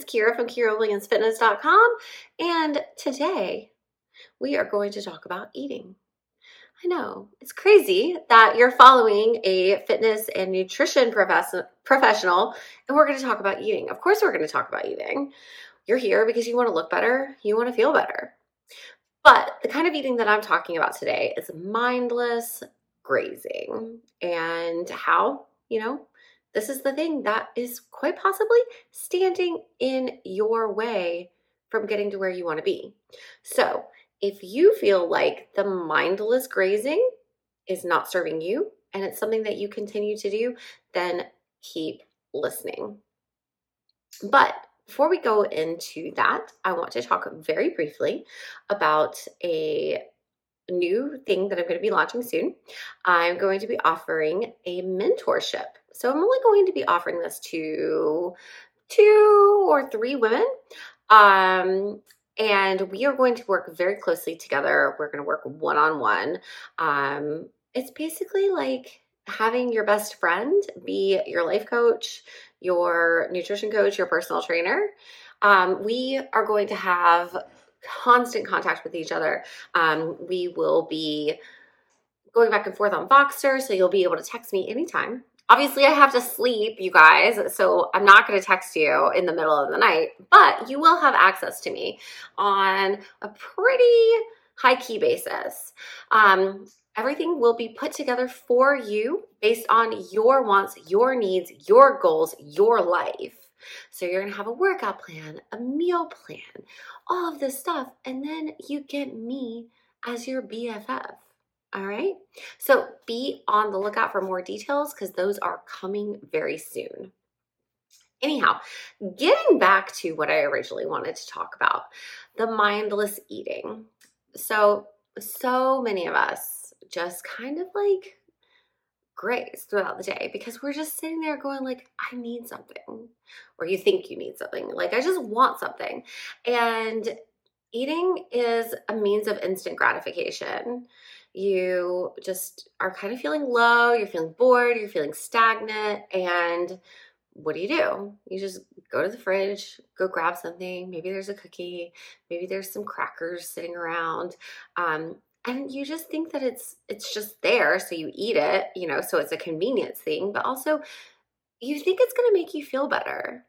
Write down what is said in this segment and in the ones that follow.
It's Kira from KiraWilliamsFitness.com, and today we are going to talk about eating. I know it's crazy that you're following a fitness and nutrition profess- professional, and we're going to talk about eating. Of course, we're going to talk about eating. You're here because you want to look better, you want to feel better. But the kind of eating that I'm talking about today is mindless grazing. And how? You know, this is the thing that is quite possibly standing in your way from getting to where you want to be. So, if you feel like the mindless grazing is not serving you and it's something that you continue to do, then keep listening. But before we go into that, I want to talk very briefly about a new thing that I'm going to be launching soon. I'm going to be offering a mentorship. So I'm only going to be offering this to two or three women. Um, and we are going to work very closely together. We're going to work one on one. It's basically like having your best friend be your life coach, your nutrition coach, your personal trainer. Um, we are going to have constant contact with each other. Um, we will be going back and forth on Voxer, so you'll be able to text me anytime. Obviously, I have to sleep, you guys, so I'm not going to text you in the middle of the night, but you will have access to me on a pretty high key basis. Um, everything will be put together for you based on your wants, your needs, your goals, your life. So you're going to have a workout plan, a meal plan, all of this stuff. And then you get me as your BFF. All right. So be on the lookout for more details because those are coming very soon. Anyhow, getting back to what I originally wanted to talk about the mindless eating. So, so many of us just kind of like grace throughout the day because we're just sitting there going like i need something or you think you need something like i just want something and eating is a means of instant gratification you just are kind of feeling low you're feeling bored you're feeling stagnant and what do you do? You just go to the fridge go grab something maybe there's a cookie maybe there's some crackers sitting around um, and you just think that it's it's just there so you eat it you know so it's a convenience thing but also you think it's going to make you feel better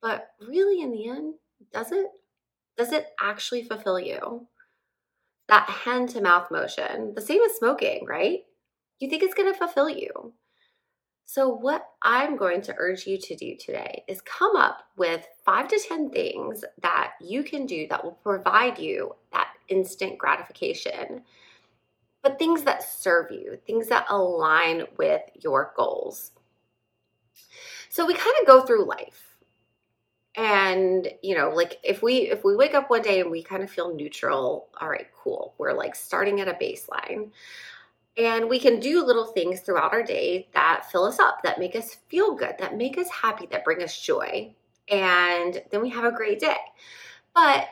but really in the end does it? Does it actually fulfill you that hand to mouth motion the same as smoking right you think it's going to fulfill you so what i'm going to urge you to do today is come up with 5 to 10 things that you can do that will provide you that instant gratification, but things that serve you, things that align with your goals. So we kind of go through life. And you know, like if we if we wake up one day and we kind of feel neutral, all right, cool. We're like starting at a baseline. And we can do little things throughout our day that fill us up, that make us feel good, that make us happy, that bring us joy. And then we have a great day. But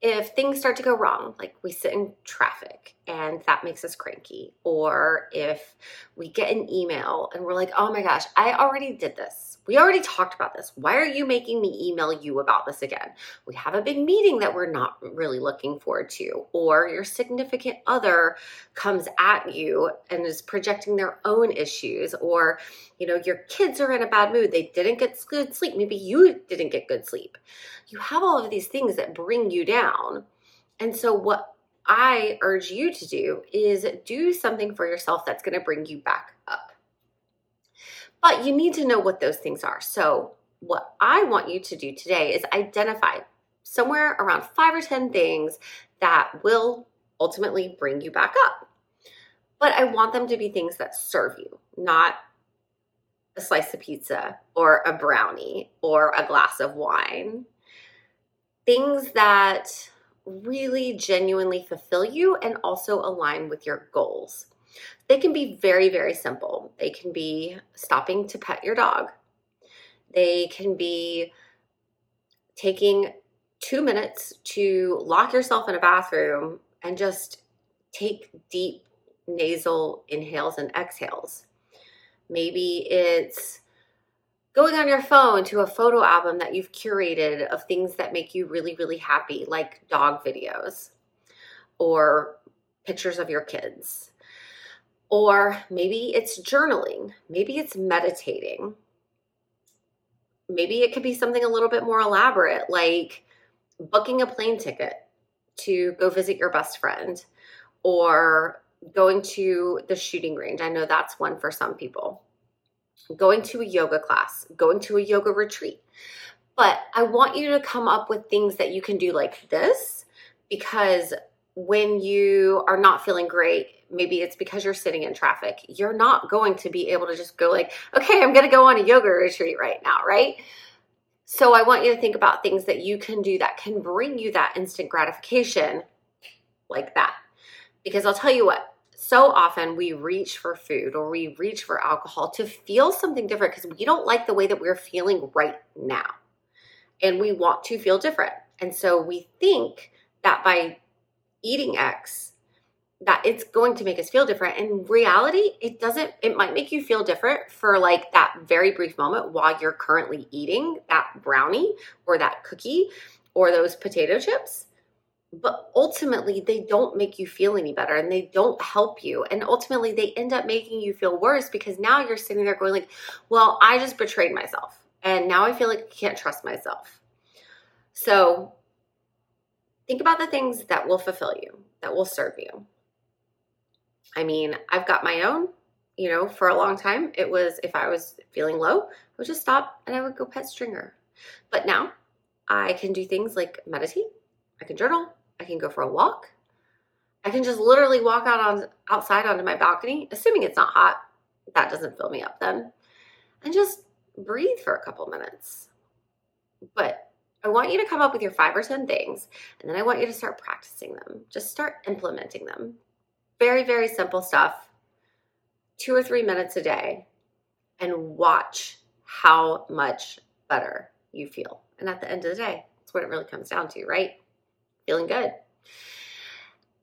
if things start to go wrong, like we sit in traffic and that makes us cranky, or if we get an email and we're like, oh my gosh, I already did this we already talked about this. Why are you making me email you about this again? We have a big meeting that we're not really looking forward to, or your significant other comes at you and is projecting their own issues, or you know, your kids are in a bad mood. They didn't get good sleep. Maybe you didn't get good sleep. You have all of these things that bring you down. And so, what I urge you to do is do something for yourself that's going to bring you back up. But you need to know what those things are. So, what I want you to do today is identify somewhere around five or 10 things that will ultimately bring you back up. But I want them to be things that serve you, not a slice of pizza or a brownie or a glass of wine. Things that really genuinely fulfill you and also align with your goals. They can be very, very simple. They can be stopping to pet your dog. They can be taking two minutes to lock yourself in a bathroom and just take deep nasal inhales and exhales. Maybe it's going on your phone to a photo album that you've curated of things that make you really, really happy, like dog videos or pictures of your kids. Or maybe it's journaling, maybe it's meditating. Maybe it could be something a little bit more elaborate, like booking a plane ticket to go visit your best friend or going to the shooting range. I know that's one for some people. Going to a yoga class, going to a yoga retreat. But I want you to come up with things that you can do like this because when you are not feeling great, maybe it's because you're sitting in traffic, you're not going to be able to just go like, okay, I'm going to go on a yoga retreat right now, right? So I want you to think about things that you can do that can bring you that instant gratification like that. Because I'll tell you what, so often we reach for food or we reach for alcohol to feel something different because we don't like the way that we're feeling right now. And we want to feel different. And so we think that by eating X, that it's going to make us feel different. In reality, it doesn't, it might make you feel different for like that very brief moment while you're currently eating that brownie or that cookie or those potato chips. But ultimately, they don't make you feel any better and they don't help you. And ultimately, they end up making you feel worse because now you're sitting there going, like, well, I just betrayed myself. And now I feel like I can't trust myself. So think about the things that will fulfill you, that will serve you. I mean, I've got my own, you know, for a long time. It was if I was feeling low, I would just stop and I would go pet Stringer. But now I can do things like meditate, I can journal, I can go for a walk. I can just literally walk out on outside onto my balcony, assuming it's not hot. That doesn't fill me up then. And just breathe for a couple minutes. But I want you to come up with your five or 10 things, and then I want you to start practicing them. Just start implementing them. Very, very simple stuff. Two or three minutes a day and watch how much better you feel. And at the end of the day, that's what it really comes down to, right? Feeling good.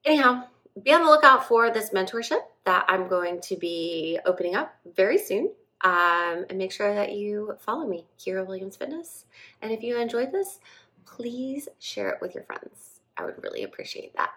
Anyhow, be on the lookout for this mentorship that I'm going to be opening up very soon. Um, and make sure that you follow me, Kira Williams Fitness. And if you enjoyed this, please share it with your friends. I would really appreciate that.